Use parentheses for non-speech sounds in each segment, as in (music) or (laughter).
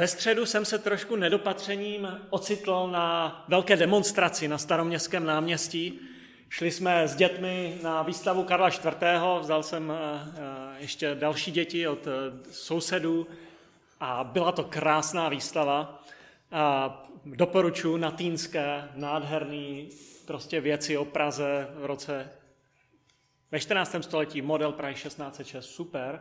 Ve středu jsem se trošku nedopatřením ocitl na velké demonstraci na staroměstském náměstí. Šli jsme s dětmi na výstavu Karla IV. Vzal jsem eh, eh, ještě další děti od eh, sousedů a byla to krásná výstava. Doporučuji na Týnské, nádherný prostě věci o Praze v roce ve 14. století, model Prahy 1606, super.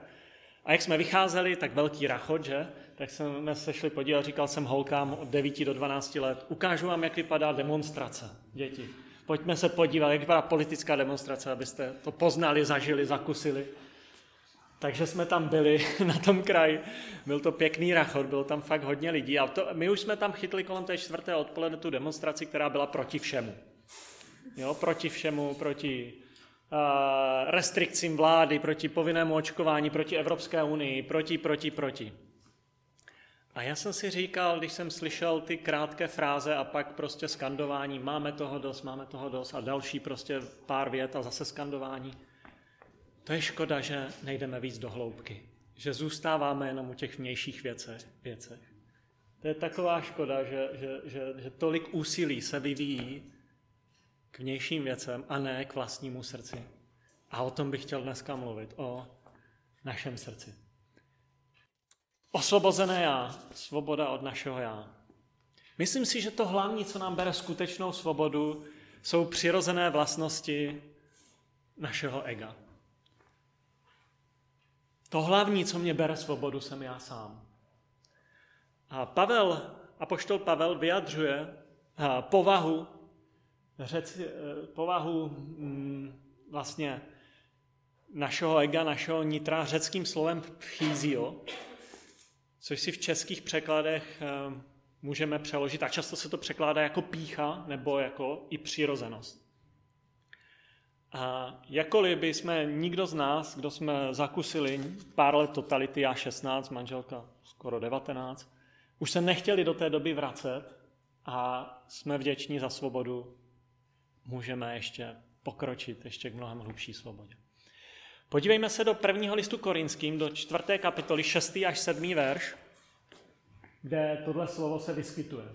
A jak jsme vycházeli, tak velký rachot, že? Tak jsme se šli podívat, říkal jsem holkám od 9 do 12 let, ukážu vám, jak vypadá demonstrace, děti. Pojďme se podívat, jak vypadá politická demonstrace, abyste to poznali, zažili, zakusili. Takže jsme tam byli (laughs) na tom kraji. Byl to pěkný rachot, bylo tam fakt hodně lidí. A to, my už jsme tam chytli kolem té čtvrté odpoledne tu demonstraci, která byla proti všemu. Jo, proti všemu, proti restrikcím vlády, proti povinnému očkování, proti Evropské unii, proti, proti, proti. A já jsem si říkal, když jsem slyšel ty krátké fráze a pak prostě skandování, máme toho dost, máme toho dost a další prostě pár vět a zase skandování, to je škoda, že nejdeme víc do hloubky, že zůstáváme jenom u těch vnějších věcech. věcech. To je taková škoda, že, že, že, že tolik úsilí se vyvíjí k vnějším věcem a ne k vlastnímu srdci. A o tom bych chtěl dneska mluvit, o našem srdci. Osvobozené já, svoboda od našeho já. Myslím si, že to hlavní, co nám bere skutečnou svobodu, jsou přirozené vlastnosti našeho ega. To hlavní, co mě bere svobodu, jsem já sám. A Pavel, apoštol Pavel vyjadřuje povahu, řec, e, povahu mm, vlastně našeho ega, našeho nitra řeckým slovem physio, což si v českých překladech eh, můžeme přeložit, a často se to překládá jako pícha nebo jako i přirozenost. A jakkoliv by jsme nikdo z nás, kdo jsme zakusili pár let totality, já 16, manželka skoro 19, už se nechtěli do té doby vracet a jsme vděční za svobodu, můžeme ještě pokročit ještě k mnohem hlubší svobodě. Podívejme se do prvního listu korinským, do čtvrté kapitoly, šestý až sedmý verš, kde tohle slovo se vyskytuje.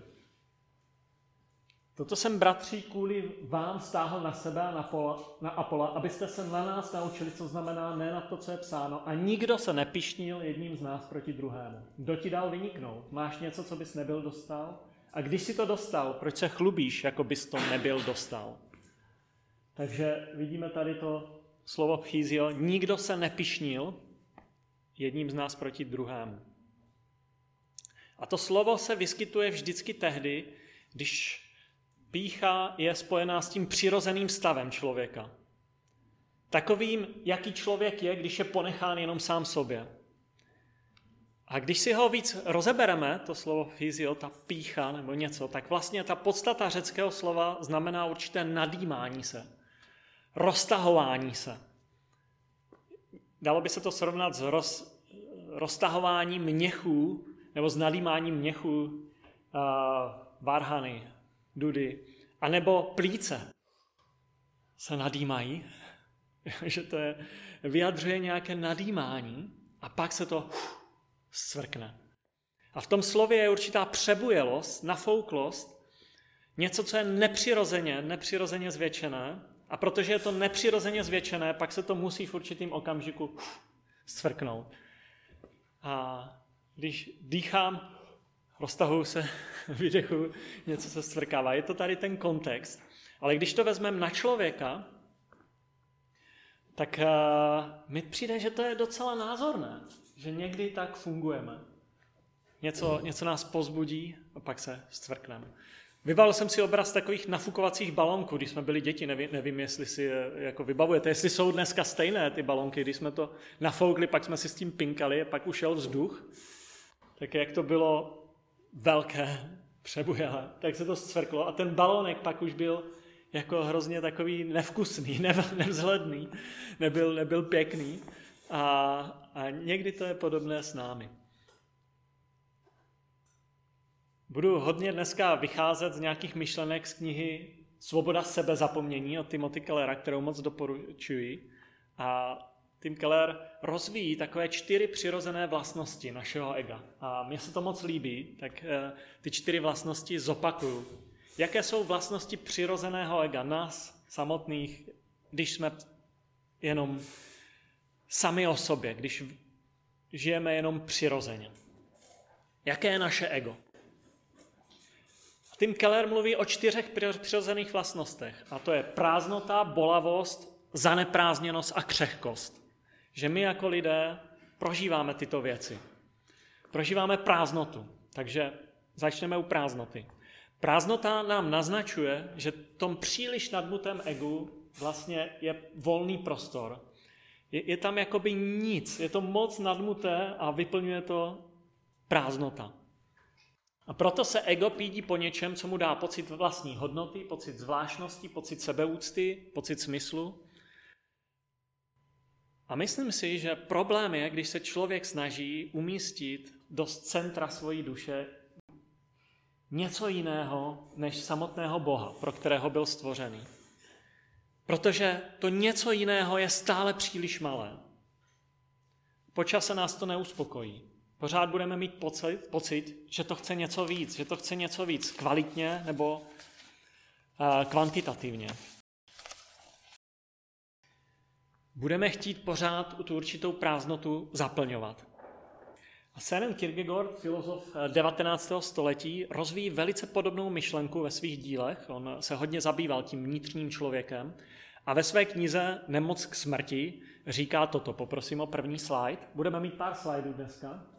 Toto jsem, bratři, kvůli vám stáhl na sebe a na, pola, na Apola, abyste se na nás naučili, co znamená ne na to, co je psáno. A nikdo se nepišnil jedním z nás proti druhému. Kdo ti dal vyniknout? Máš něco, co bys nebyl dostal? A když si to dostal, proč se chlubíš, jako bys to nebyl dostal? Takže vidíme tady to slovo pchýzio, nikdo se nepišnil jedním z nás proti druhému. A to slovo se vyskytuje vždycky tehdy, když pícha je spojená s tím přirozeným stavem člověka. Takovým, jaký člověk je, když je ponechán jenom sám sobě. A když si ho víc rozebereme, to slovo fyzio, ta pícha nebo něco, tak vlastně ta podstata řeckého slova znamená určité nadýmání se roztahování se. Dalo by se to srovnat s roz, roztahováním měchů nebo s nadýmáním měchů uh, varhany, dudy, anebo plíce se nadýmají, (laughs) že to je, vyjadřuje nějaké nadýmání a pak se to svrkne. A v tom slově je určitá přebujelost, nafouklost, něco, co je nepřirozeně, nepřirozeně zvětšené a protože je to nepřirozeně zvětšené, pak se to musí v určitým okamžiku svrknout. A když dýchám, roztahuju se, (laughs) vydechu, něco se svrkává. Je to tady ten kontext. Ale když to vezmeme na člověka, tak uh, mi přijde, že to je docela názorné, že někdy tak fungujeme. Něco, něco nás pozbudí a pak se stvrkneme. Vybavil jsem si obraz takových nafukovacích balonků, když jsme byli děti, nevím, nevím jestli si je jako vybavujete, jestli jsou dneska stejné ty balonky, když jsme to nafoukli, pak jsme si s tím pinkali, pak ušel vzduch, tak jak to bylo velké, (laughs) přebujelé, tak se to zcvrklo a ten balonek pak už byl jako hrozně takový nevkusný, (laughs) nevzhledný, nebyl, nebyl pěkný a, a někdy to je podobné s námi. Budu hodně dneska vycházet z nějakých myšlenek z knihy Svoboda sebezapomnění od Timothy Kellera, kterou moc doporučuji. A Tim Keller rozvíjí takové čtyři přirozené vlastnosti našeho ega. A mně se to moc líbí, tak eh, ty čtyři vlastnosti zopakuju. Jaké jsou vlastnosti přirozeného ega, nás samotných, když jsme jenom sami o sobě, když žijeme jenom přirozeně. Jaké je naše ego? Tim Keller mluví o čtyřech přirozených vlastnostech. A to je prázdnota, bolavost, zaneprázdněnost a křehkost. Že my jako lidé prožíváme tyto věci. Prožíváme prázdnotu. Takže začneme u prázdnoty. Prázdnota nám naznačuje, že tom příliš nadmutém egu vlastně je volný prostor. Je, je tam jakoby nic, je to moc nadmuté a vyplňuje to prázdnota. A proto se ego pídí po něčem, co mu dá pocit vlastní hodnoty, pocit zvláštnosti, pocit sebeúcty, pocit smyslu. A myslím si, že problém je, když se člověk snaží umístit do centra svojí duše něco jiného než samotného Boha, pro kterého byl stvořený. Protože to něco jiného je stále příliš malé. Počase nás to neuspokojí. Pořád budeme mít pocit, pocit, že to chce něco víc, že to chce něco víc kvalitně nebo uh, kvantitativně. Budeme chtít pořád tu určitou prázdnotu zaplňovat. A Søren Kierkegaard, filozof 19. Eh, století, rozvíjí velice podobnou myšlenku ve svých dílech. On se hodně zabýval tím vnitřním člověkem a ve své knize Nemoc k smrti říká toto. Poprosím o první slide. Budeme mít pár slajdů dneska.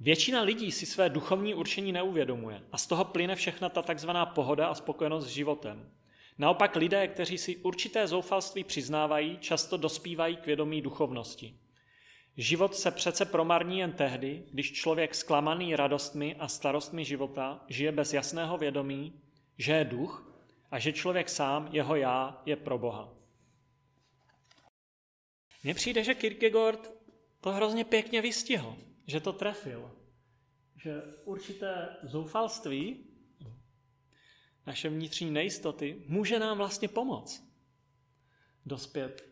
Většina lidí si své duchovní určení neuvědomuje a z toho plyne všechna ta takzvaná pohoda a spokojenost s životem. Naopak lidé, kteří si určité zoufalství přiznávají, často dospívají k vědomí duchovnosti. Život se přece promarní jen tehdy, když člověk zklamaný radostmi a starostmi života žije bez jasného vědomí, že je duch a že člověk sám, jeho já, je pro Boha. Mně přijde, že Kierkegaard to hrozně pěkně vystihl, že to trefil. Že určité zoufalství, naše vnitřní nejistoty, může nám vlastně pomoct dospět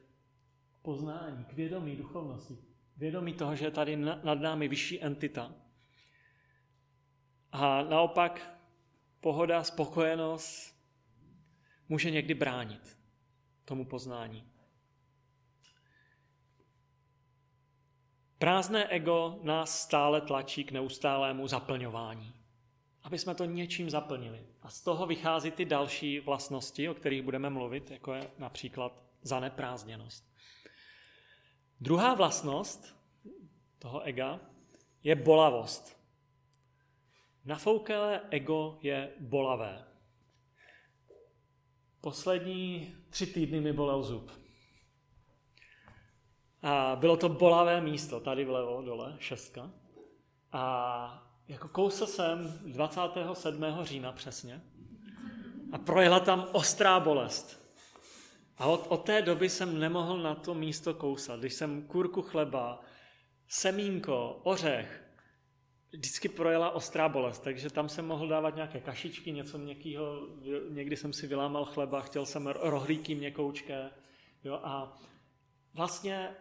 poznání, k vědomí duchovnosti, vědomí toho, že je tady nad námi vyšší entita. A naopak pohoda, spokojenost může někdy bránit tomu poznání. Prázdné ego nás stále tlačí k neustálému zaplňování, aby jsme to něčím zaplnili. A z toho vychází ty další vlastnosti, o kterých budeme mluvit, jako je například zaneprázdněnost. Druhá vlastnost toho ega je bolavost. Nafoukelé ego je bolavé. Poslední tři týdny mi bolel zub. A bylo to bolavé místo, tady vlevo dole, šestka. A jako kousl jsem 27. října přesně a projela tam ostrá bolest. A od, od té doby jsem nemohl na to místo kousat. Když jsem kurku chleba, semínko, ořech, vždycky projela ostrá bolest, takže tam jsem mohl dávat nějaké kašičky, něco měkkého, někdy jsem si vylámal chleba, chtěl jsem rohlíky měkoučké. Jo, a vlastně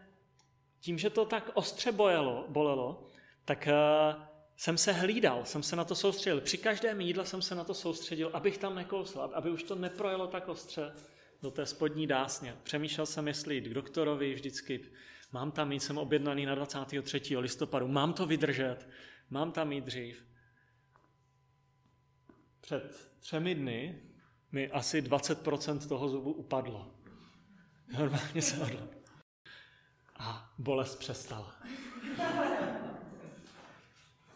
tím, že to tak ostře bolelo, bolelo tak uh, jsem se hlídal, jsem se na to soustředil. Při každém jídle jsem se na to soustředil, abych tam nekousl, aby už to neprojelo tak ostře do té spodní dásně. Přemýšlel jsem, jestli jít k doktorovi vždycky, mám tam jít, jsem objednaný na 23. listopadu, mám to vydržet, mám tam jít dřív. Před třemi dny mi asi 20% toho zubu upadlo. Normálně se odlo a bolest přestala.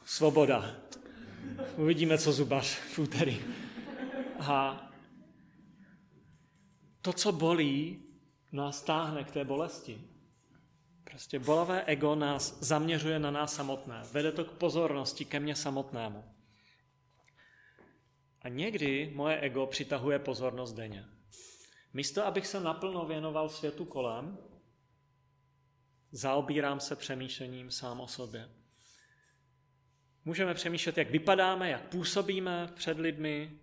Svoboda. Uvidíme, co zubař v úterý. A to, co bolí, nás táhne k té bolesti. Prostě bolavé ego nás zaměřuje na nás samotné. Vede to k pozornosti ke mně samotnému. A někdy moje ego přitahuje pozornost denně. Místo, abych se naplno věnoval světu kolem, Zaobírám se přemýšlením sám o sobě. Můžeme přemýšlet, jak vypadáme, jak působíme před lidmi,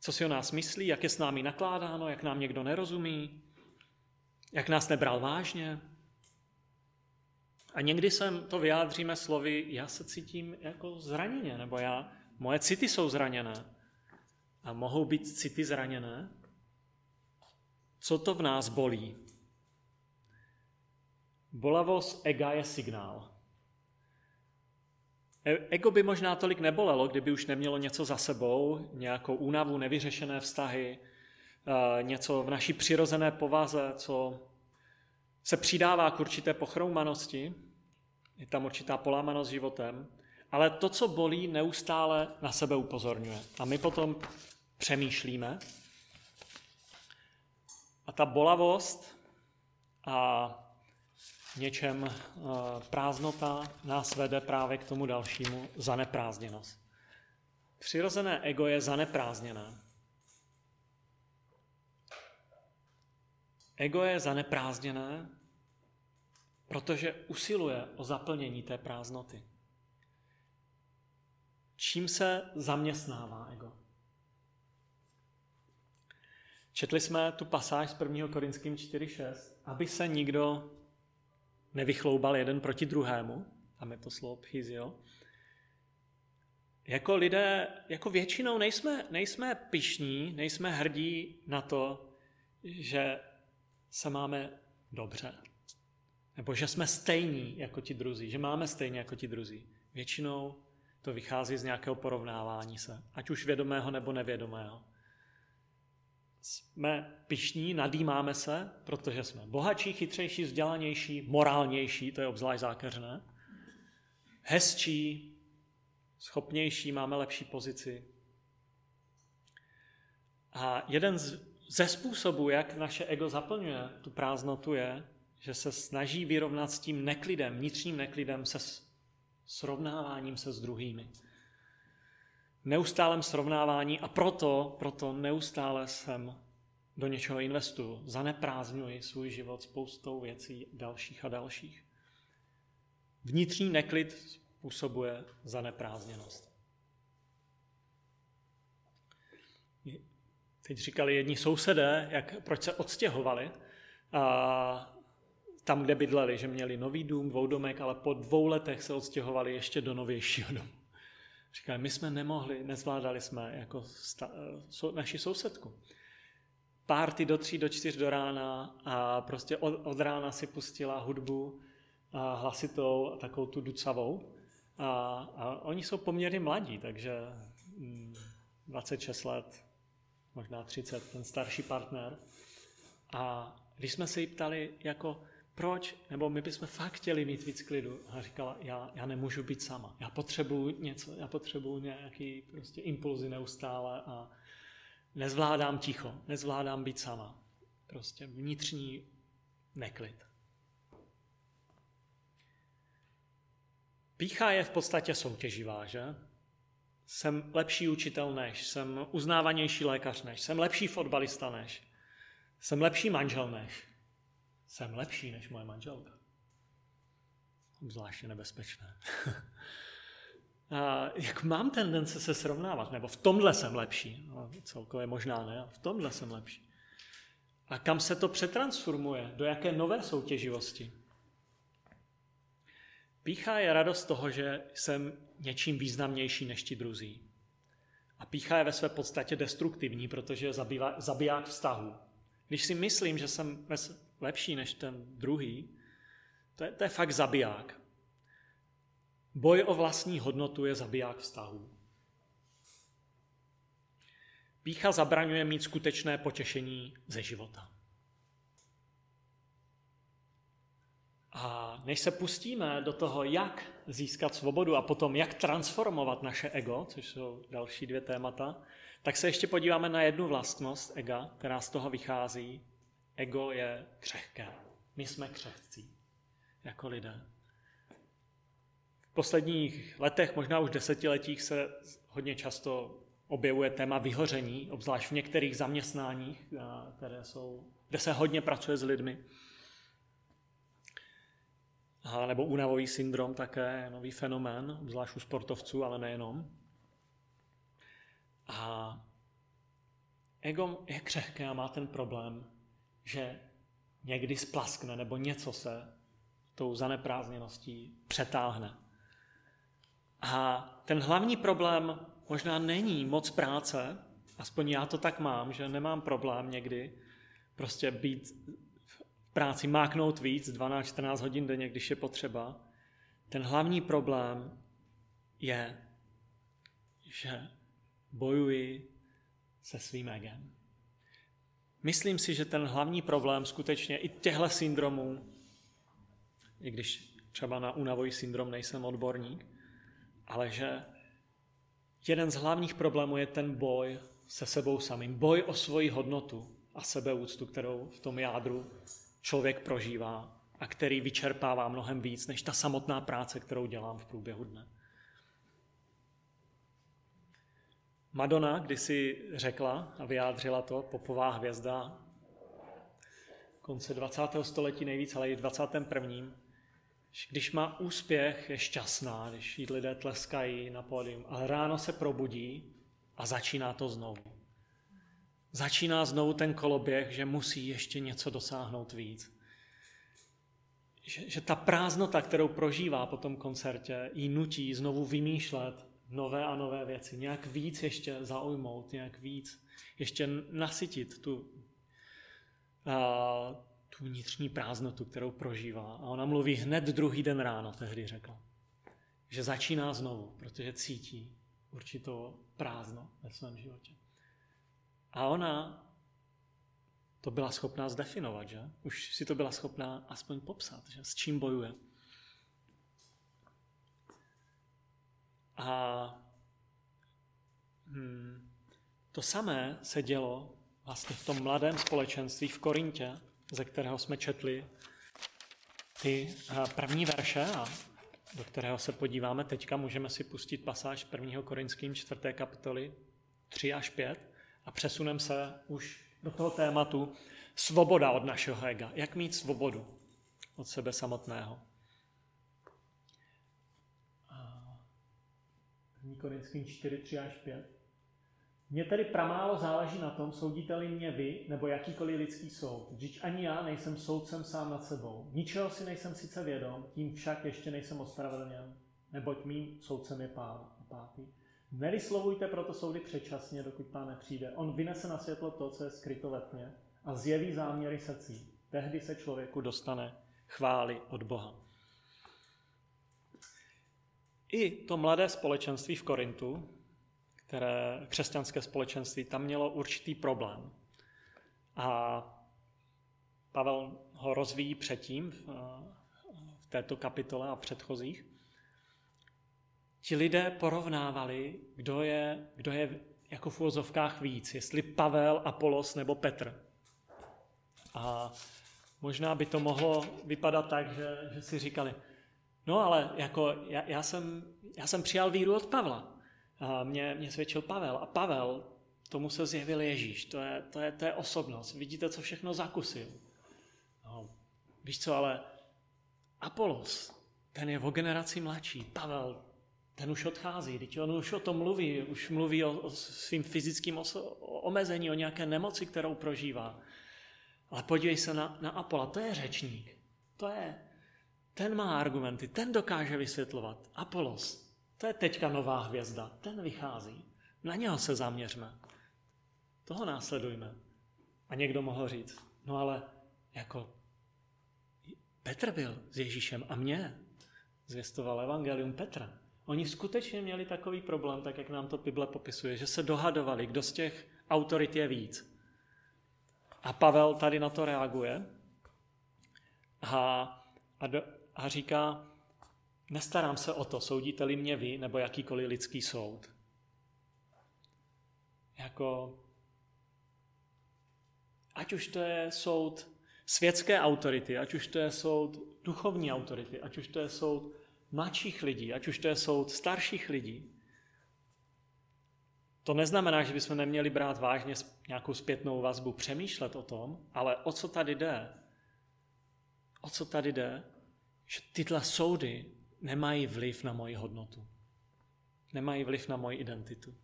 co si o nás myslí, jak je s námi nakládáno, jak nám někdo nerozumí, jak nás nebral vážně. A někdy sem to vyjádříme slovy, já se cítím jako zraněně, nebo já, moje city jsou zraněné. A mohou být city zraněné? Co to v nás bolí? Bolavost ega je signál. E, ego by možná tolik nebolelo, kdyby už nemělo něco za sebou, nějakou únavu, nevyřešené vztahy, e, něco v naší přirozené povaze, co se přidává k určité pochroumanosti, je tam určitá polámanost životem, ale to, co bolí, neustále na sebe upozorňuje. A my potom přemýšlíme. A ta bolavost a něčem eh, prázdnota nás vede právě k tomu dalšímu zaneprázdněnost. Přirozené ego je zaneprázdněné. Ego je zaneprázdněné, protože usiluje o zaplnění té prázdnoty. Čím se zaměstnává ego? Četli jsme tu pasáž z 1. Korinským 4.6, aby se nikdo nevychloubal jeden proti druhému, tam je to slovo physio, jako lidé, jako většinou nejsme, nejsme pišní, nejsme hrdí na to, že se máme dobře. Nebo že jsme stejní jako ti druzí, že máme stejně jako ti druzí. Většinou to vychází z nějakého porovnávání se, ať už vědomého nebo nevědomého. Jsme pišní, nadýmáme se, protože jsme bohatší, chytřejší, vzdělanější, morálnější, to je obzvlášť zákeřné, hezčí, schopnější, máme lepší pozici. A jeden z, ze způsobů, jak naše ego zaplňuje tu prázdnotu, je, že se snaží vyrovnat s tím neklidem, vnitřním neklidem, se srovnáváním se s druhými. Neustálem srovnávání a proto, proto neustále jsem do něčeho investuju. Zaneprázdňuji svůj život spoustou věcí dalších a dalších. Vnitřní neklid způsobuje zaneprázdněnost. Teď říkali jedni sousedé, jak, proč se odstěhovali a tam, kde bydleli, že měli nový dům, dvoudomek, ale po dvou letech se odstěhovali ještě do novějšího domu. Říkali, my jsme nemohli, nezvládali jsme jako sta, so, naši sousedku. Párty do tří, do čtyř do rána a prostě od, od rána si pustila hudbu a hlasitou, takovou tu ducavou. A, a oni jsou poměrně mladí, takže 26 mm, let, možná 30, ten starší partner. A když jsme se jí ptali, jako, proč, nebo my bychom fakt chtěli mít víc klidu. A říkala, já, já nemůžu být sama, já potřebuju něco, já potřebuju nějaký prostě impulzy neustále a nezvládám ticho, nezvládám být sama. Prostě vnitřní neklid. Pícha je v podstatě soutěživá, že? Jsem lepší učitel než, jsem uznávanější lékař než, jsem lepší fotbalista než, jsem lepší manžel než jsem lepší než moje manželka. Zvláště nebezpečné. (laughs) A jak mám tendence se srovnávat, nebo v tomhle jsem lepší, no, celkově možná ne, v tomhle jsem lepší. A kam se to přetransformuje? Do jaké nové soutěživosti? Pícha je radost toho, že jsem něčím významnější než ti druzí. A pícha je ve své podstatě destruktivní, protože je zabiják vztahu. Když si myslím, že jsem lepší než ten druhý, to je, to je fakt zabiják. Boj o vlastní hodnotu je zabiják vztahů. Pícha zabraňuje mít skutečné potěšení ze života. A než se pustíme do toho, jak získat svobodu a potom jak transformovat naše ego, což jsou další dvě témata, tak se ještě podíváme na jednu vlastnost ega, která z toho vychází, ego je křehké. My jsme křehcí jako lidé. V posledních letech, možná už desetiletích, se hodně často objevuje téma vyhoření, obzvlášť v některých zaměstnáních, které jsou, kde se hodně pracuje s lidmi. A nebo únavový syndrom také, nový fenomén, obzvlášť u sportovců, ale nejenom. A ego je křehké a má ten problém, že někdy splaskne nebo něco se tou zaneprázdněností přetáhne. A ten hlavní problém možná není moc práce, aspoň já to tak mám, že nemám problém někdy prostě být v práci, máknout víc, 12-14 hodin denně, když je potřeba. Ten hlavní problém je, že bojuji se svým egem. Myslím si, že ten hlavní problém skutečně i těchto syndromů, i když třeba na únavový syndrom nejsem odborník, ale že jeden z hlavních problémů je ten boj se sebou samým. Boj o svoji hodnotu a sebeúctu, kterou v tom jádru člověk prožívá a který vyčerpává mnohem víc než ta samotná práce, kterou dělám v průběhu dne. Madonna kdysi řekla a vyjádřila to, popová hvězda konce 20. století nejvíc, ale i v 21. Když má úspěch, je šťastná, když jí lidé tleskají na pódium, ale ráno se probudí a začíná to znovu. Začíná znovu ten koloběh, že musí ještě něco dosáhnout víc. Že, že ta prázdnota, kterou prožívá po tom koncertě, jí nutí znovu vymýšlet nové a nové věci, nějak víc ještě zaujmout, nějak víc ještě nasytit tu, a, tu vnitřní prázdnotu, kterou prožívá. A ona mluví hned druhý den ráno, tehdy řekla. Že začíná znovu, protože cítí určitou prázdno ve svém životě. A ona to byla schopná zdefinovat, že? Už si to byla schopná aspoň popsat, že? S čím bojuje. A hmm, to samé se dělo vlastně v tom mladém společenství v Korintě, ze kterého jsme četli ty eh, první verše a do kterého se podíváme teďka. Můžeme si pustit pasáž 1. Korinským 4. kapitoly 3 až 5 a přesuneme se už do toho tématu svoboda od našeho ega. Jak mít svobodu od sebe samotného. Korinským 4, 3 až 5. Mně tedy pramálo záleží na tom, soudíte-li mě vy nebo jakýkoliv lidský soud. Vždyť ani já nejsem soudcem sám nad sebou. Ničeho si nejsem sice vědom, tím však ještě nejsem ospravedlněn, neboť mým soudcem je pán. Pátý. Nevyslovujte proto soudy předčasně, dokud pán nepřijde. On vynese na světlo to, co je skryto ve tmě a zjeví záměry srdcí. Tehdy se člověku dostane chvály od Boha. I to mladé společenství v Korintu, které křesťanské společenství, tam mělo určitý problém. A Pavel ho rozvíjí předtím v této kapitole a předchozích. Ti lidé porovnávali, kdo je, kdo je jako v úvozovkách víc, jestli Pavel, Apolos nebo Petr. A možná by to mohlo vypadat tak, že, že si říkali, no ale jako já, já, jsem, já jsem přijal víru od Pavla. A mě, mě svědčil Pavel. A Pavel, tomu se zjevil Ježíš. To je, to je, to je osobnost. Vidíte, co všechno zakusil. No, víš co, ale Apolos, ten je o generaci mladší. Pavel, ten už odchází, teď on už o tom mluví, už mluví o, o svým fyzickým oso- omezení, o nějaké nemoci, kterou prožívá. Ale podívej se na, na Apola, to je řečník. To je, ten má argumenty, ten dokáže vysvětlovat. Apolos, to je teďka nová hvězda, ten vychází. Na něho se zaměřme. Toho následujme. A někdo mohl říct, no ale jako Petr byl s Ježíšem a mě zvěstoval evangelium Petra. Oni skutečně měli takový problém, tak jak nám to Bible popisuje, že se dohadovali, kdo z těch autorit je víc. A Pavel tady na to reaguje a, a, do, a říká, nestarám se o to, soudíte-li mě vy nebo jakýkoliv lidský soud. Jako, ať už to je soud světské autority, ať už to je soud duchovní autority, ať už to je soud mladších lidí, ať už to je soud starších lidí. To neznamená, že bychom neměli brát vážně nějakou zpětnou vazbu, přemýšlet o tom, ale o co tady jde? O co tady jde? Že tyhle soudy nemají vliv na moji hodnotu. Nemají vliv na moji identitu.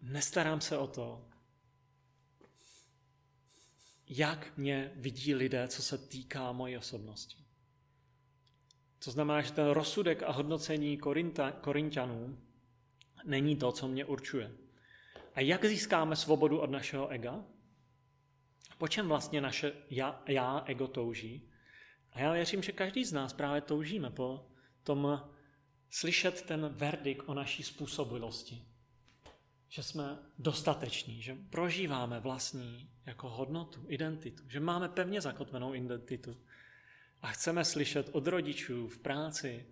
Nestarám se o to, jak mě vidí lidé, co se týká mojí osobnosti. To znamená, že ten rozsudek a hodnocení Korintianů není to, co mě určuje. A jak získáme svobodu od našeho ega? Po čem vlastně naše já, já ego touží? A já věřím, že každý z nás právě toužíme po tom slyšet ten verdik o naší způsobilosti. Že jsme dostateční, že prožíváme vlastní jako hodnotu, identitu, že máme pevně zakotvenou identitu. A chceme slyšet od rodičů v práci,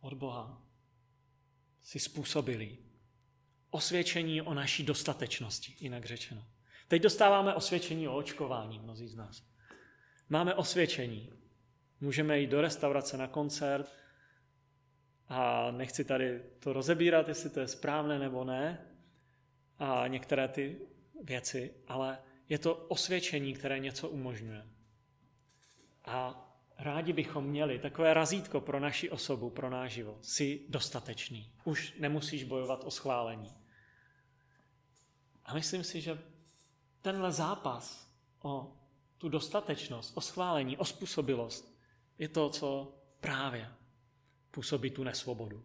od Boha, si způsobili osvědčení o naší dostatečnosti, jinak řečeno. Teď dostáváme osvědčení o očkování, mnozí z nás. Máme osvědčení. Můžeme jít do restaurace na koncert a nechci tady to rozebírat, jestli to je správné nebo ne, a některé ty věci, ale je to osvědčení, které něco umožňuje. A rádi bychom měli takové razítko pro naši osobu, pro náš život. Jsi dostatečný. Už nemusíš bojovat o schválení. A myslím si, že tenhle zápas o tu dostatečnost, o schválení, o způsobilost je to, co právě působí tu nesvobodu.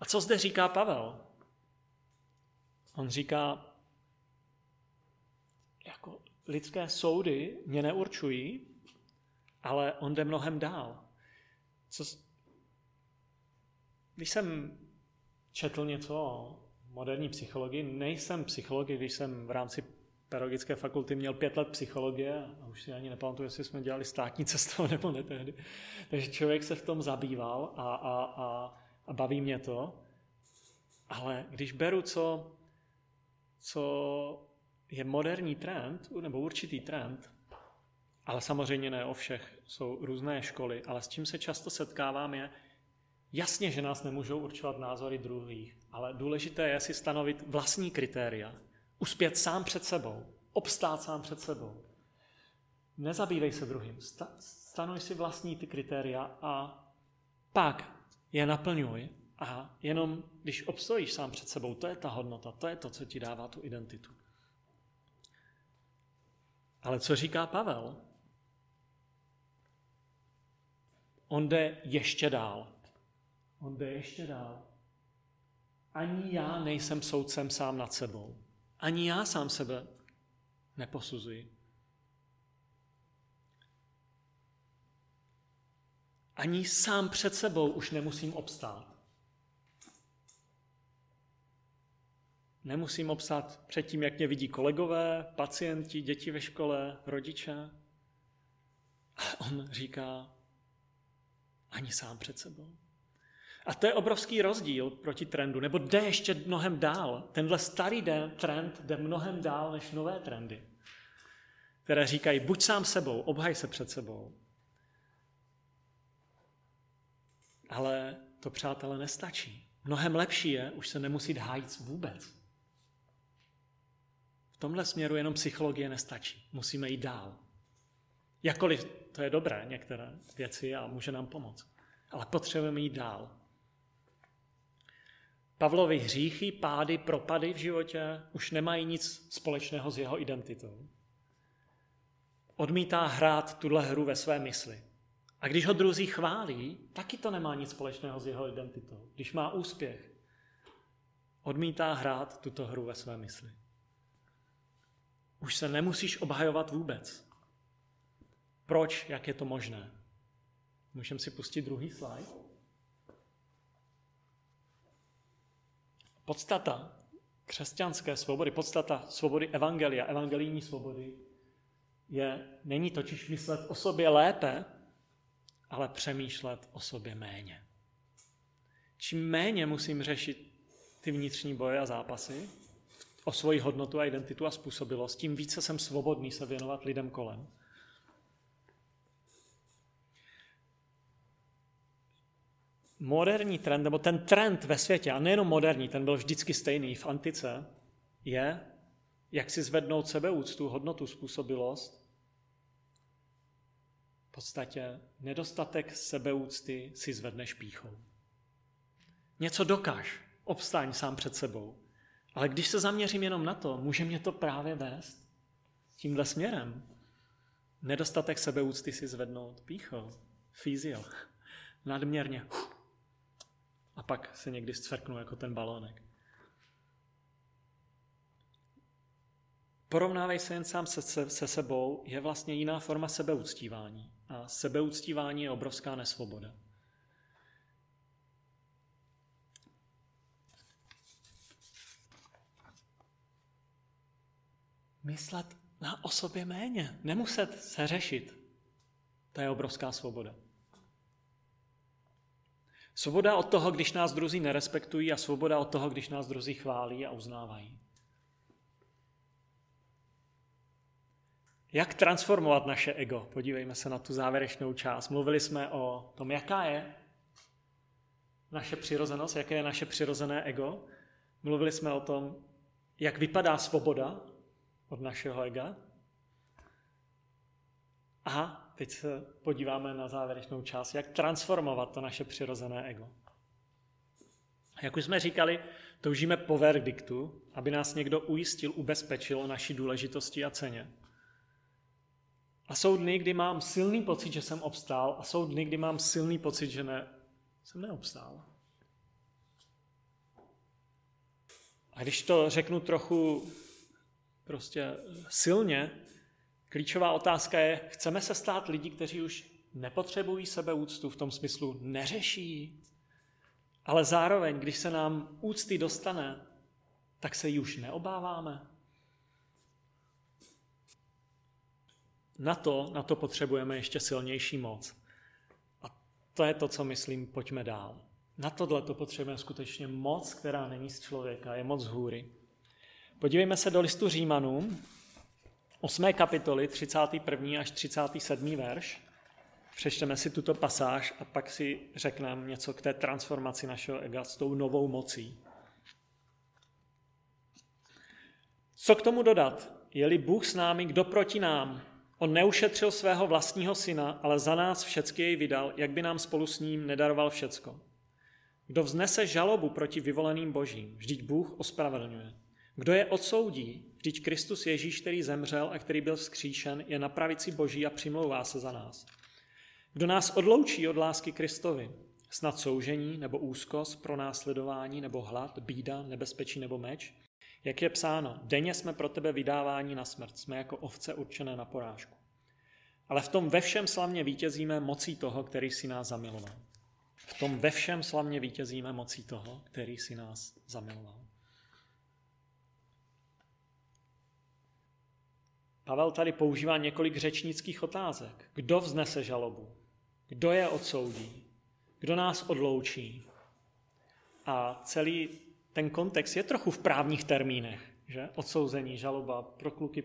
A co zde říká Pavel? On říká, jako lidské soudy mě neurčují, ale on jde mnohem dál. Co, když jsem četl něco o moderní psychologii, nejsem psycholog, když jsem v rámci pedagogické fakulty měl pět let psychologie a už si ani nepamatuju, jestli jsme dělali státní (laughs) cestu nebo ne tehdy. Takže člověk se v tom zabýval a, a, a, a baví mě to. Ale když beru, co, co je moderní trend, nebo určitý trend, ale samozřejmě ne o všech, jsou různé školy, ale s čím se často setkávám je, jasně, že nás nemůžou určovat názory druhých, ale důležité je si stanovit vlastní kritéria, uspět sám před sebou, obstát sám před sebou. Nezabývej se druhým, stanuj si vlastní ty kritéria a pak je naplňuj a jenom když obstojíš sám před sebou, to je ta hodnota, to je to, co ti dává tu identitu. Ale co říká Pavel? On jde ještě dál. On jde ještě dál. Ani já nejsem soudcem sám nad sebou. Ani já sám sebe neposuzuji. Ani sám před sebou už nemusím obstát. Nemusím obstát před tím, jak mě vidí kolegové, pacienti, děti ve škole, rodiče. Ale on říká, ani sám před sebou. A to je obrovský rozdíl proti trendu, nebo jde ještě mnohem dál. Tenhle starý trend jde mnohem dál než nové trendy, které říkají, buď sám sebou, obhaj se před sebou. Ale to, přátelé, nestačí. Mnohem lepší je, už se nemusí hájit vůbec. V tomhle směru jenom psychologie nestačí. Musíme jít dál. Jakkoliv to je dobré, některé věci a může nám pomoct. Ale potřebujeme jít dál. Pavlovi hříchy, pády, propady v životě už nemají nic společného s jeho identitou. Odmítá hrát tuhle hru ve své mysli. A když ho druzí chválí, taky to nemá nic společného s jeho identitou. Když má úspěch, odmítá hrát tuto hru ve své mysli. Už se nemusíš obhajovat vůbec. Proč, jak je to možné? Můžeme si pustit druhý slide. Podstata křesťanské svobody, podstata svobody evangelia, evangelijní svobody, je, není totiž myslet o sobě lépe, ale přemýšlet o sobě méně. Čím méně musím řešit ty vnitřní boje a zápasy o svoji hodnotu a identitu a způsobilost, tím více jsem svobodný se věnovat lidem kolem. Moderní trend, nebo ten trend ve světě, a nejenom moderní, ten byl vždycky stejný v antice, je, jak si zvednout sebeúctu, hodnotu, způsobilost. V podstatě nedostatek sebeúcty si zvedneš píchou. Něco dokáž, obstáň sám před sebou. Ale když se zaměřím jenom na to, může mě to právě vést tímhle směrem. Nedostatek sebeúcty si zvednout píchou, fízio, nadměrně. A pak se někdy zcvrknu jako ten balónek. Porovnávej se jen sám se, se, se sebou je vlastně jiná forma sebeuctívání. A sebeuctívání je obrovská nesvoboda. Myslet na o sobě méně, nemuset se řešit. To je obrovská svoboda. Svoboda od toho, když nás druzí nerespektují a svoboda od toho, když nás druzí chválí a uznávají. Jak transformovat naše ego? Podívejme se na tu závěrečnou část. Mluvili jsme o tom, jaká je naše přirozenost, jaké je naše přirozené ego. Mluvili jsme o tom, jak vypadá svoboda od našeho ega. A teď se podíváme na závěrečnou část, jak transformovat to naše přirozené ego. Jak už jsme říkali, toužíme po verdiktu, aby nás někdo ujistil, ubezpečil o naší důležitosti a ceně. A jsou dny, kdy mám silný pocit, že jsem obstál a jsou dny, kdy mám silný pocit, že ne, jsem neobstál. A když to řeknu trochu prostě silně, klíčová otázka je, chceme se stát lidi, kteří už nepotřebují sebeúctu v tom smyslu neřeší, ale zároveň, když se nám úcty dostane, tak se ji už neobáváme. Na to, na to potřebujeme ještě silnější moc. A to je to, co myslím, pojďme dál. Na tohle to potřebujeme skutečně moc, která není z člověka, je moc hůry. Podívejme se do listu Římanům, 8. kapitoly, 31. až 37. verš. Přečteme si tuto pasáž a pak si řekneme něco k té transformaci našeho ega s tou novou mocí. Co k tomu dodat? Je-li Bůh s námi, kdo proti nám? On neušetřil svého vlastního syna, ale za nás všecky jej vydal, jak by nám spolu s ním nedaroval všecko. Kdo vznese žalobu proti vyvoleným božím, vždyť Bůh ospravedlňuje. Kdo je odsoudí, vždyť Kristus Ježíš, který zemřel a který byl vzkříšen, je na pravici boží a přimlouvá se za nás. Kdo nás odloučí od lásky Kristovi, snad soužení nebo úzkost, pro následování nebo hlad, bída, nebezpečí nebo meč, jak je psáno, denně jsme pro tebe vydávání na smrt, jsme jako ovce určené na porážku. Ale v tom ve všem slavně vítězíme mocí toho, který si nás zamiloval. V tom ve všem slavně vítězíme mocí toho, který si nás zamiloval. Pavel tady používá několik řečnických otázek. Kdo vznese žalobu? Kdo je odsoudí? Kdo nás odloučí? A celý ten kontext je trochu v právních termínech, že? Odsouzení, žaloba, pro kluky,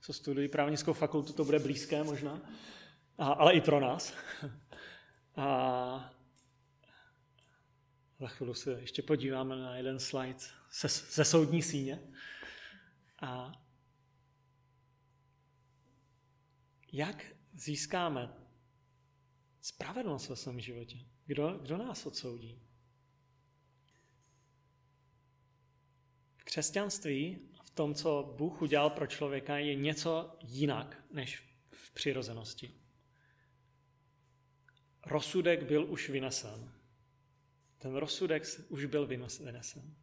co studují právnickou fakultu, to bude blízké možná, a, ale i pro nás. (laughs) A za chvíli se ještě podíváme na jeden slide ze, ze soudní síně. A jak získáme spravedlnost ve svém životě? Kdo, kdo nás odsoudí? křesťanství v tom, co Bůh udělal pro člověka, je něco jinak než v přirozenosti. Rozsudek byl už vynesen. Ten rozsudek už byl vynesen.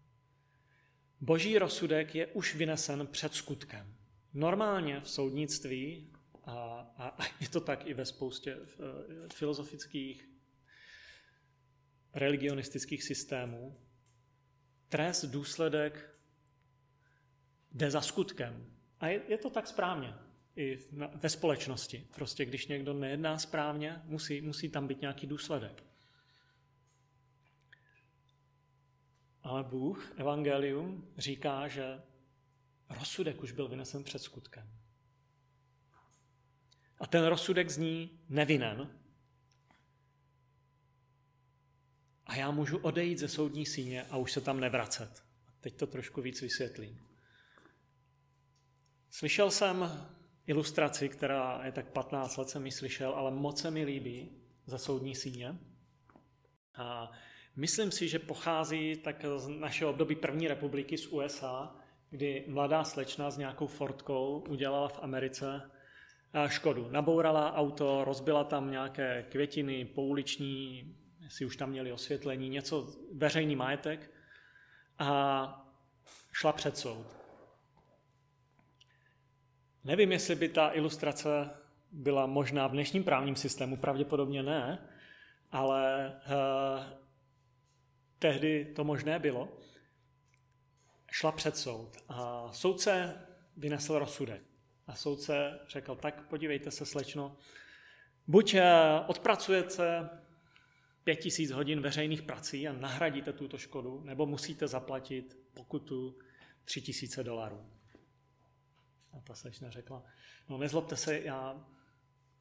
Boží rozsudek je už vynesen před skutkem. Normálně v soudnictví, a, a (laughs) je to tak i ve spoustě eh, filozofických, religionistických systémů, trest, důsledek jde za skutkem. A je, je to tak správně i na, ve společnosti. Prostě když někdo nejedná správně, musí, musí tam být nějaký důsledek. Ale Bůh, Evangelium, říká, že rozsudek už byl vynesen před skutkem. A ten rozsudek zní nevinen. A já můžu odejít ze soudní síně a už se tam nevracet. Teď to trošku víc vysvětlím. Slyšel jsem ilustraci, která je tak 15 let jsem ji slyšel, ale moc se mi líbí za soudní síně. A myslím si, že pochází tak z našeho období první republiky z USA, kdy mladá slečna s nějakou Fordkou udělala v Americe škodu. Nabourala auto, rozbila tam nějaké květiny pouliční, jestli už tam měli osvětlení, něco, veřejný majetek a šla před soud. Nevím, jestli by ta ilustrace byla možná v dnešním právním systému, pravděpodobně ne, ale uh, tehdy to možné bylo. Šla před soud a soudce vynesl rozsudek. A soudce řekl, tak podívejte se, slečno, buď eh, odpracujete pět tisíc hodin veřejných prací a nahradíte tuto škodu, nebo musíte zaplatit pokutu tři tisíce dolarů. A ta slečna řekla, no nezlobte se, já,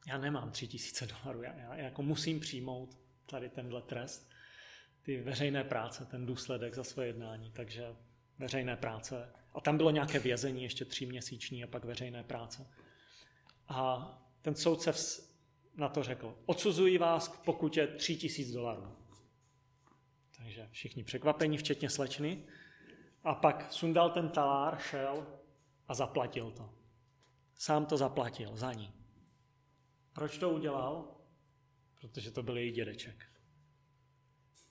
já nemám tři tisíce dolarů, já, já jako musím přijmout tady tenhle trest, ty veřejné práce, ten důsledek za své jednání, takže veřejné práce. A tam bylo nějaké vězení, ještě tři měsíční a pak veřejné práce. A ten soudce na to řekl, odsuzuji vás k pokutě tři tisíc dolarů. Takže všichni překvapení, včetně slečny. A pak sundal ten talár, šel a zaplatil to. Sám to zaplatil za ní. Proč to udělal? Protože to byl její dědeček,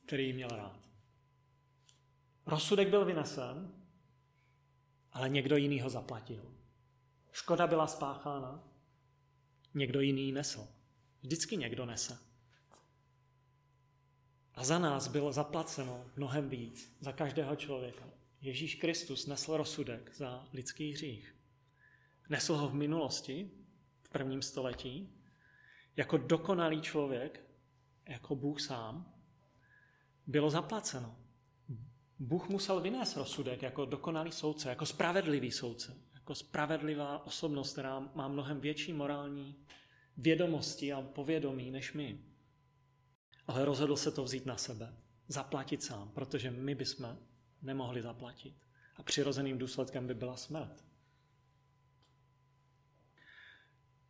který ji měl rád. Rozsudek byl vynesen, ale někdo jiný ho zaplatil. Škoda byla spáchána, někdo jiný nesl. Vždycky někdo nese. A za nás bylo zaplaceno mnohem víc, za každého člověka. Ježíš Kristus nesl rozsudek za lidský hřích. Nesl ho v minulosti, v prvním století, jako dokonalý člověk, jako Bůh sám, bylo zaplaceno. Bůh musel vynést rozsudek jako dokonalý soudce, jako spravedlivý soudce, jako spravedlivá osobnost, která má mnohem větší morální vědomosti a povědomí než my. Ale rozhodl se to vzít na sebe, zaplatit sám, protože my bychom nemohli zaplatit. A přirozeným důsledkem by byla smrt.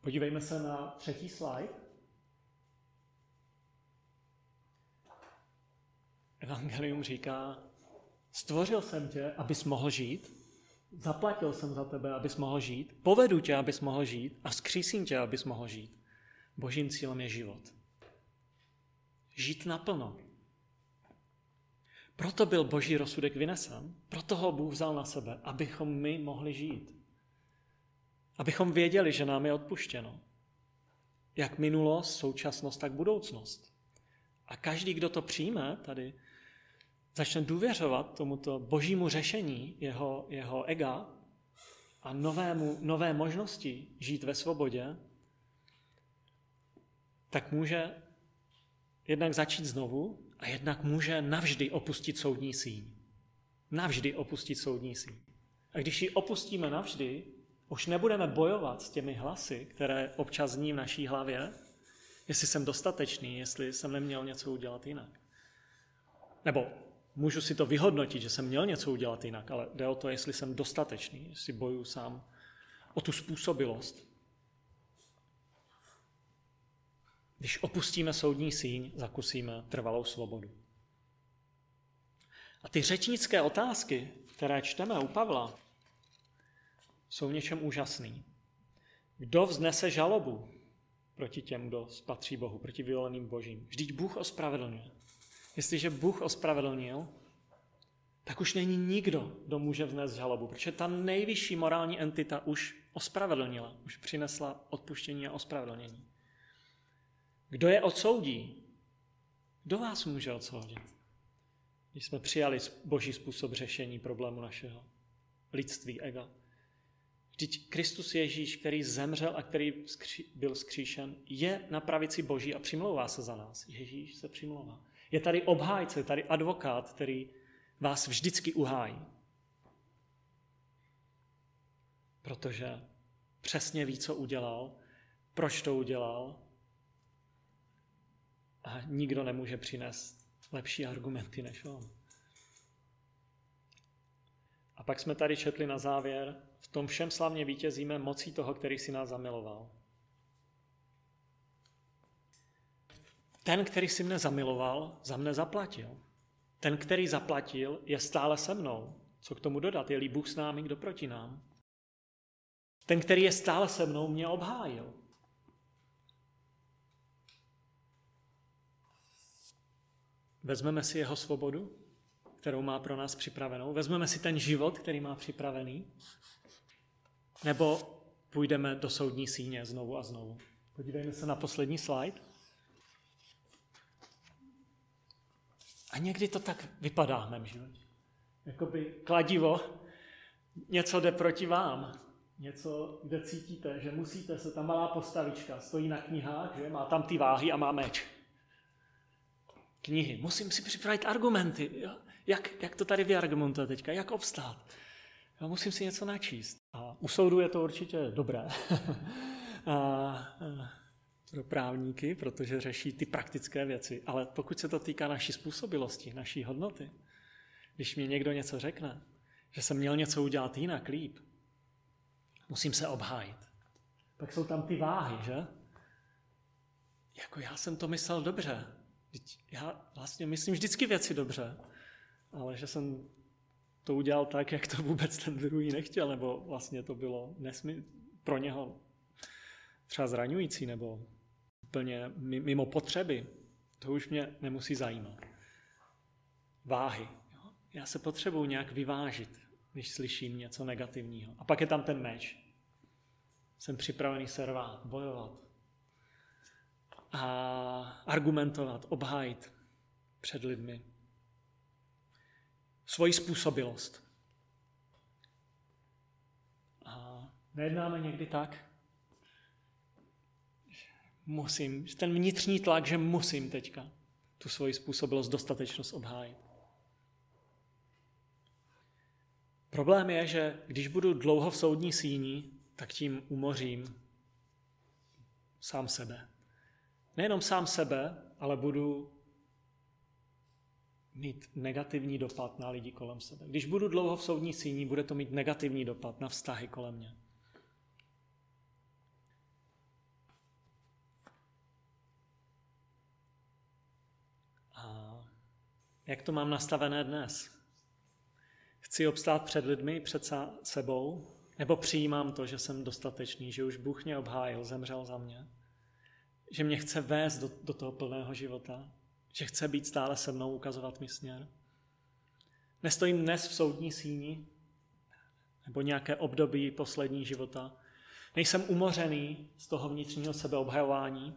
Podívejme se na třetí slide. Evangelium říká, stvořil jsem tě, abys mohl žít, zaplatil jsem za tebe, abys mohl žít, povedu tě, abys mohl žít a vzkřísím tě, abys mohl žít. Božím cílem je život. Žít naplno. Proto byl boží rozsudek vynesen, proto ho Bůh vzal na sebe, abychom my mohli žít. Abychom věděli, že nám je odpuštěno. Jak minulost, současnost, tak budoucnost. A každý, kdo to přijme tady, začne důvěřovat tomuto božímu řešení jeho, jeho ega a novému, nové možnosti žít ve svobodě, tak může jednak začít znovu a jednak může navždy opustit soudní síň. Navždy opustit soudní síň. A když ji opustíme navždy, už nebudeme bojovat s těmi hlasy, které občas zní v naší hlavě, jestli jsem dostatečný, jestli jsem neměl něco udělat jinak. Nebo můžu si to vyhodnotit, že jsem měl něco udělat jinak, ale jde o to, jestli jsem dostatečný, jestli bojuju sám o tu způsobilost. Když opustíme soudní síň, zakusíme trvalou svobodu. A ty řečnické otázky, které čteme u Pavla, jsou v něčem úžasný. Kdo vznese žalobu proti těm, kdo spatří Bohu, proti vyvoleným božím? Vždyť Bůh ospravedlňuje. Jestliže Bůh ospravedlnil, tak už není nikdo, kdo může vznést žalobu, protože ta nejvyšší morální entita už ospravedlnila, už přinesla odpuštění a ospravedlnění. Kdo je odsoudí? Kdo vás může odsoudit? Když jsme přijali boží způsob řešení problému našeho lidství, ega. Vždyť Kristus Ježíš, který zemřel a který byl skříšen, je na pravici boží a přimlouvá se za nás. Ježíš se přimlouvá. Je tady obhájce, je tady advokát, který vás vždycky uhájí. Protože přesně ví, co udělal, proč to udělal a nikdo nemůže přinést lepší argumenty než on. A pak jsme tady četli na závěr, v tom všem slavně vítězíme mocí toho, který si nás zamiloval. Ten, který si mne zamiloval, za mne zaplatil. Ten, který zaplatil, je stále se mnou. Co k tomu dodat? Je-li Bůh s námi, kdo proti nám? Ten, který je stále se mnou, mě obhájil. Vezmeme si jeho svobodu, kterou má pro nás připravenou. Vezmeme si ten život, který má připravený. Nebo půjdeme do soudní síně znovu a znovu. Podívejme se na poslední slide. A někdy to tak vypadá v mém životě. Jakoby kladivo, něco jde proti vám. Něco, kde cítíte, že musíte se, ta malá postavička stojí na knihách, že má tam ty váhy a má meč. Knihy. Musím si připravit argumenty. Jo? Jak, jak to tady vyargumentuje teďka? Jak obstát? Já musím si něco načíst. A u soudu je to určitě dobré. (laughs) a, a, pro právníky, protože řeší ty praktické věci. Ale pokud se to týká naší způsobilosti, naší hodnoty, když mi někdo něco řekne, že jsem měl něco udělat jinak, líp, musím se obhájit. Pak jsou tam ty váhy, že? Jako já jsem to myslel dobře. Já vlastně myslím vždycky věci dobře, ale že jsem to udělal tak, jak to vůbec ten druhý nechtěl, nebo vlastně to bylo nesmy- pro něho třeba zraňující, nebo úplně mimo potřeby, to už mě nemusí zajímat. Váhy. Já se potřebuji nějak vyvážit, když slyším něco negativního. A pak je tam ten meč. Jsem připravený se rvát, bojovat a argumentovat, obhájit před lidmi. Svoji způsobilost. A nejednáme někdy tak? Musím, ten vnitřní tlak, že musím teďka tu svoji způsobilost, dostatečnost obhájit. Problém je, že když budu dlouho v soudní síni, tak tím umořím sám sebe. Nejenom sám sebe, ale budu mít negativní dopad na lidi kolem sebe. Když budu dlouho v soudní síni, bude to mít negativní dopad na vztahy kolem mě. Jak to mám nastavené dnes? Chci obstát před lidmi, před sebou, nebo přijímám to, že jsem dostatečný, že už Bůh mě obhájil, zemřel za mě, že mě chce vést do, do toho plného života, že chce být stále se mnou, ukazovat mi směr. Nestojím dnes v soudní síni, nebo nějaké období poslední života. Nejsem umořený z toho vnitřního sebeobhajování.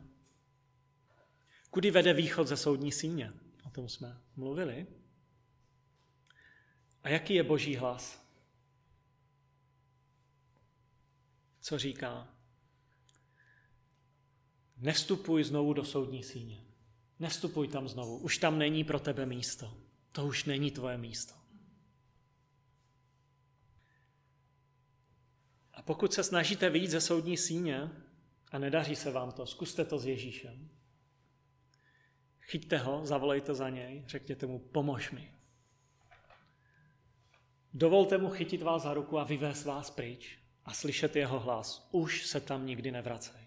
Kudy vede východ ze soudní síně? Tom jsme mluvili. A jaký je boží hlas? Co říká? Nevstupuj znovu do soudní síně. Nevstupuj tam znovu. Už tam není pro tebe místo. To už není tvoje místo. A pokud se snažíte vyjít ze soudní síně a nedaří se vám to, zkuste to s Ježíšem. Chyťte ho, zavolejte za něj, řekněte mu, pomož mi. Dovolte mu chytit vás za ruku a vyvést vás pryč a slyšet jeho hlas. Už se tam nikdy nevracej.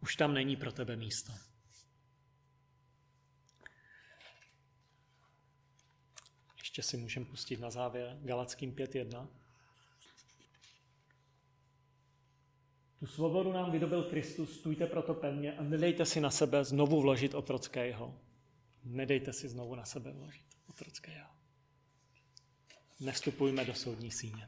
Už tam není pro tebe místo. Ještě si můžeme pustit na závěr Galackým 5.1. Tu svobodu nám vydobil Kristus, stůjte proto pevně a nedejte si na sebe znovu vložit otrockého. Nedejte si znovu na sebe vložit otrockého. Nevstupujme do soudní síně.